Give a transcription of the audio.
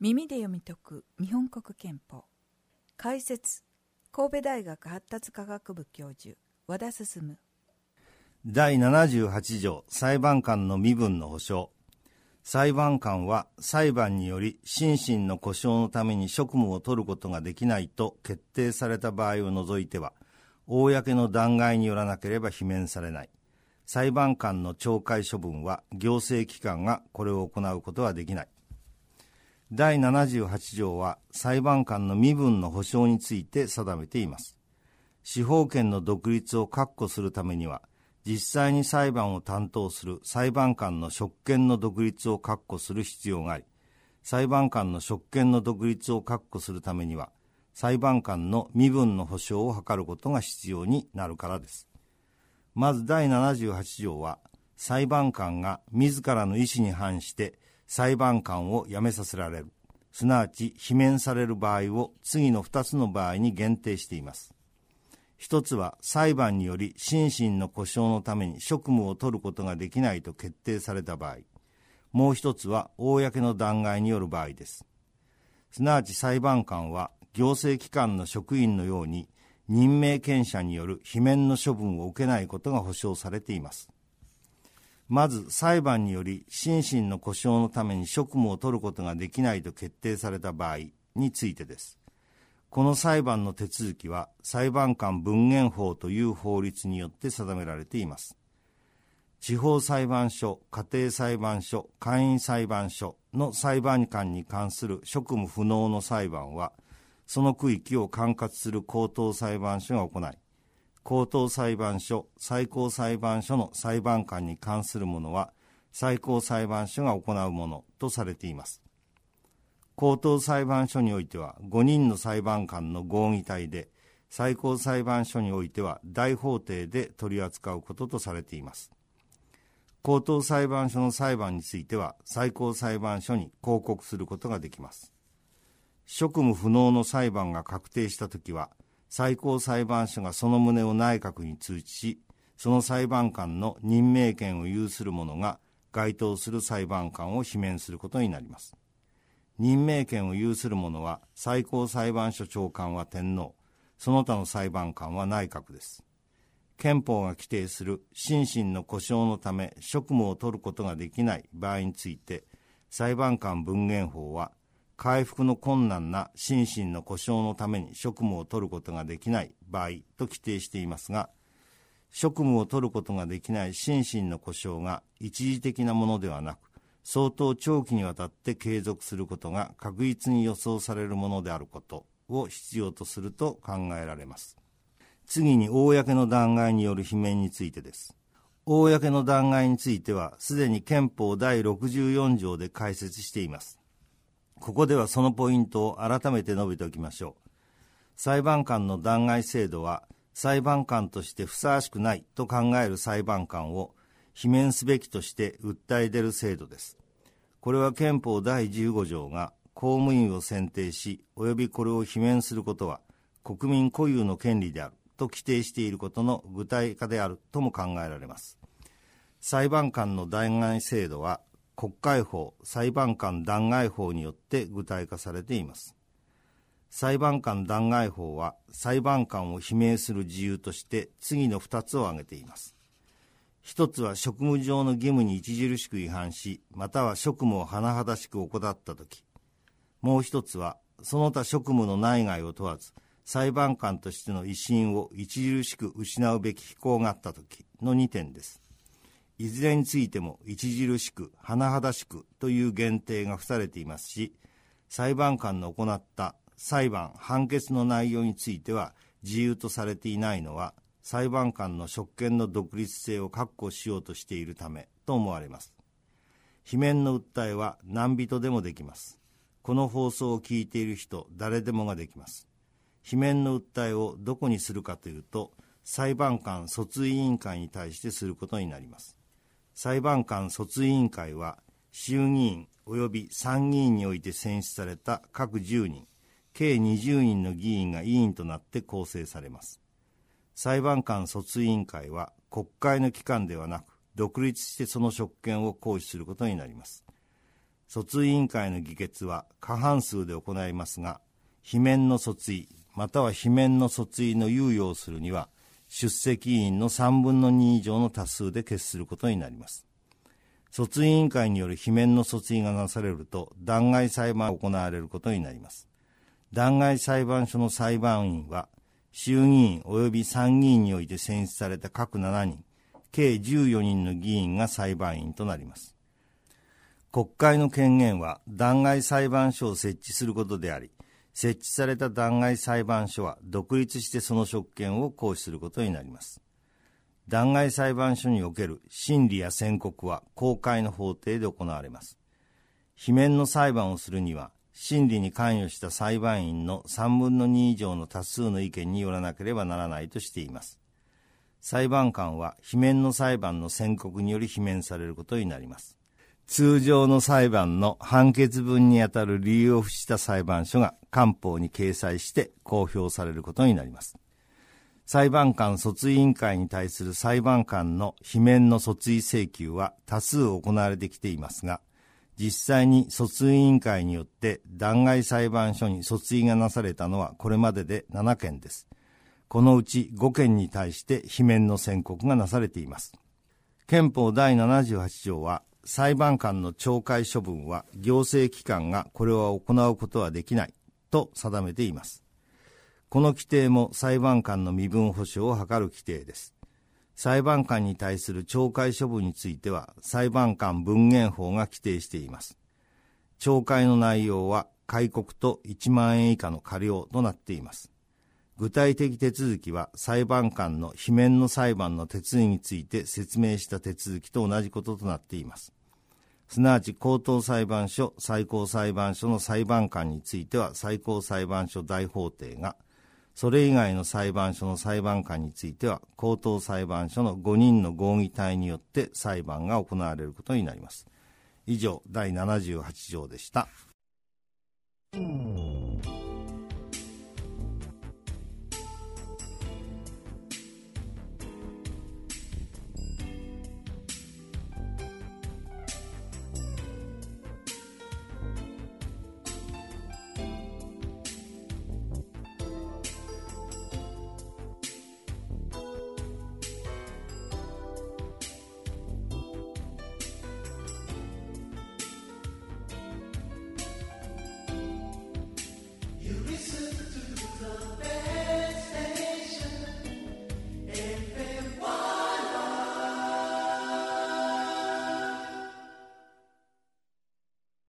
耳で読み解く日本国憲法。解説神戸大学発達科学部教授和田進。第78条裁判官の身分の保障。裁判官は裁判により心身の故障のために職務を取ることができないと決定された場合を除いては公の弾劾によらなければ罷免されない。裁判官の懲戒処分は行政機関がこれを行うことはできない。第78条は裁判官の身分の保障について定めています。司法権の独立を確保するためには、実際に裁判を担当する裁判官の職権の独立を確保する必要があり、裁判官の職権の独立を確保するためには、裁判官の身分の保障を図ることが必要になるからです。まず第78条は、裁判官が自らの意思に反して裁判官を辞めさせられる、すなわち罷免される場合を次の2つの場合に限定しています。一つは裁判により心身の故障のために職務を取ることができないと決定された場合、もう一つは公の弾劾による場合です。すなわち裁判官は行政機関の職員のように任命権者による罷免の処分を受けないことが保障されています。まず裁判により心身の故障のために職務を取ることができないと決定された場合についてです。この裁判の手続きは裁判官分限法という法律によって定められています。地方裁判所、家庭裁判所、会員裁判所の裁判官に関する職務不能の裁判は、その区域を管轄する高等裁判所が行い、高等裁判所、最高裁判所の裁判官に関するものは、最高裁判所が行うものとされています。高等裁判所においては5人の裁判官の合議体で、最高裁判所においては大法廷で取り扱うこととされています。高等裁判所の裁判については最高裁判所に抗告することができます。職務不能の裁判が確定したときは、最高裁判所がその旨を内閣に通知し、その裁判官の任命権を有する者が該当する裁判官を罷免することになります。任命権を有する者は最高裁判所長官は天皇、その他の裁判官は内閣です。憲法が規定する心身の故障のため職務を取ることができない場合について、裁判官分限法は回復の困難な心身の故障のために職務を取ることができない場合と規定していますが、職務を取ることができない心身の故障が一時的なものではなく、相当長期にわたって継続することが確実に予想されるものであることを必要とすると考えられます。次に、公の弾劾による罷免についてです。公の弾劾については、すでに憲法第64条で解説しています。ここではそのポイントを改めて述べておきましょう。裁判官の弾劾制度は、裁判官としてふさわしくないと考える裁判官を罷免すべきとして訴え出る制度です。これは憲法第15条が公務員を選定し、及びこれを罷免することは国民固有の権利であると規定していることの具体化であるとも考えられます。裁判官の弾劾制度は国会法、裁判官弾劾法によって具体化されています。裁判官弾劾法は裁判官を罷免する自由として次の2つを挙げています。一つは職務上の義務に著しく違反し、または職務を甚だしく怠ったとき。もう一つは、その他職務の内外を問わず、裁判官としての威信を著しく失うべき非行があったときの2点です。いずれについても著しく、甚だしくという限定が付されていますし、裁判官の行った裁判、判決の内容については自由とされていないのは、裁判官の職権の独立性を確保しようとしているためと思われます。罷免の訴えは何人でもできます。この放送を聞いている人、誰でもができます。罷免の訴えをどこにするかというと、裁判官訴追委員会に対してすることになります。裁判官卒委員会は衆議院及び参議院において選出された各10人、計20人の議員が委員となって構成されます。裁判官卒委員会は国会の機関ではなく、独立してその職権を行使することになります。訴追委員会の議決は過半数で行いますが、罷免の訴追、または罷免の訴追の猶予をするには、出席委員の3分の2以上の多数で決することになります。訴追委員会による罷免の訴追がなされると、弾劾裁判が行われることになります。弾劾裁判所の裁判員は、衆議院及び参議院において選出された各7人、計14人の議員が裁判員となります。国会の権限は弾劾裁判所を設置することであり、設置された弾劾裁判所は独立してその職権を行使することになります。弾劾裁判所における審理や宣告は公開の法廷で行われます。罷免の裁判をするには、審理に関与した裁判員の3分の2以上の多数の意見によらなければならないとしています。裁判官は罷免の裁判の宣告により罷免されることになります。通常の裁判の判決文にあたる理由を付した裁判所が官報に掲載して公表されることになります。裁判官訴追委員会に対する裁判官の罷免の訴追請求は多数行われてきていますが、実際に訴追委員会によって弾劾裁判所に訴追がなされたのはこれまでで7件です。このうち5件に対して罷免の宣告がなされています。憲法第78条は裁判官の懲戒処分は行政機関がこれを行うことはできないと定めています。この規定も裁判官の身分保障を図る規定です。裁判官に対する懲戒処分については裁判官文言法が規定しています。懲戒の内容は戒告と1万円以下の過料となっています。具体的手続きは裁判官の罷免の裁判の手続きについて説明した手続きと同じこととなっています。すなわち高等裁判所、最高裁判所の裁判官については最高裁判所大法廷が、それ以外の裁判所の裁判官については高等裁判所の5人の合議体によって裁判が行われることになります。以上、第78条でした。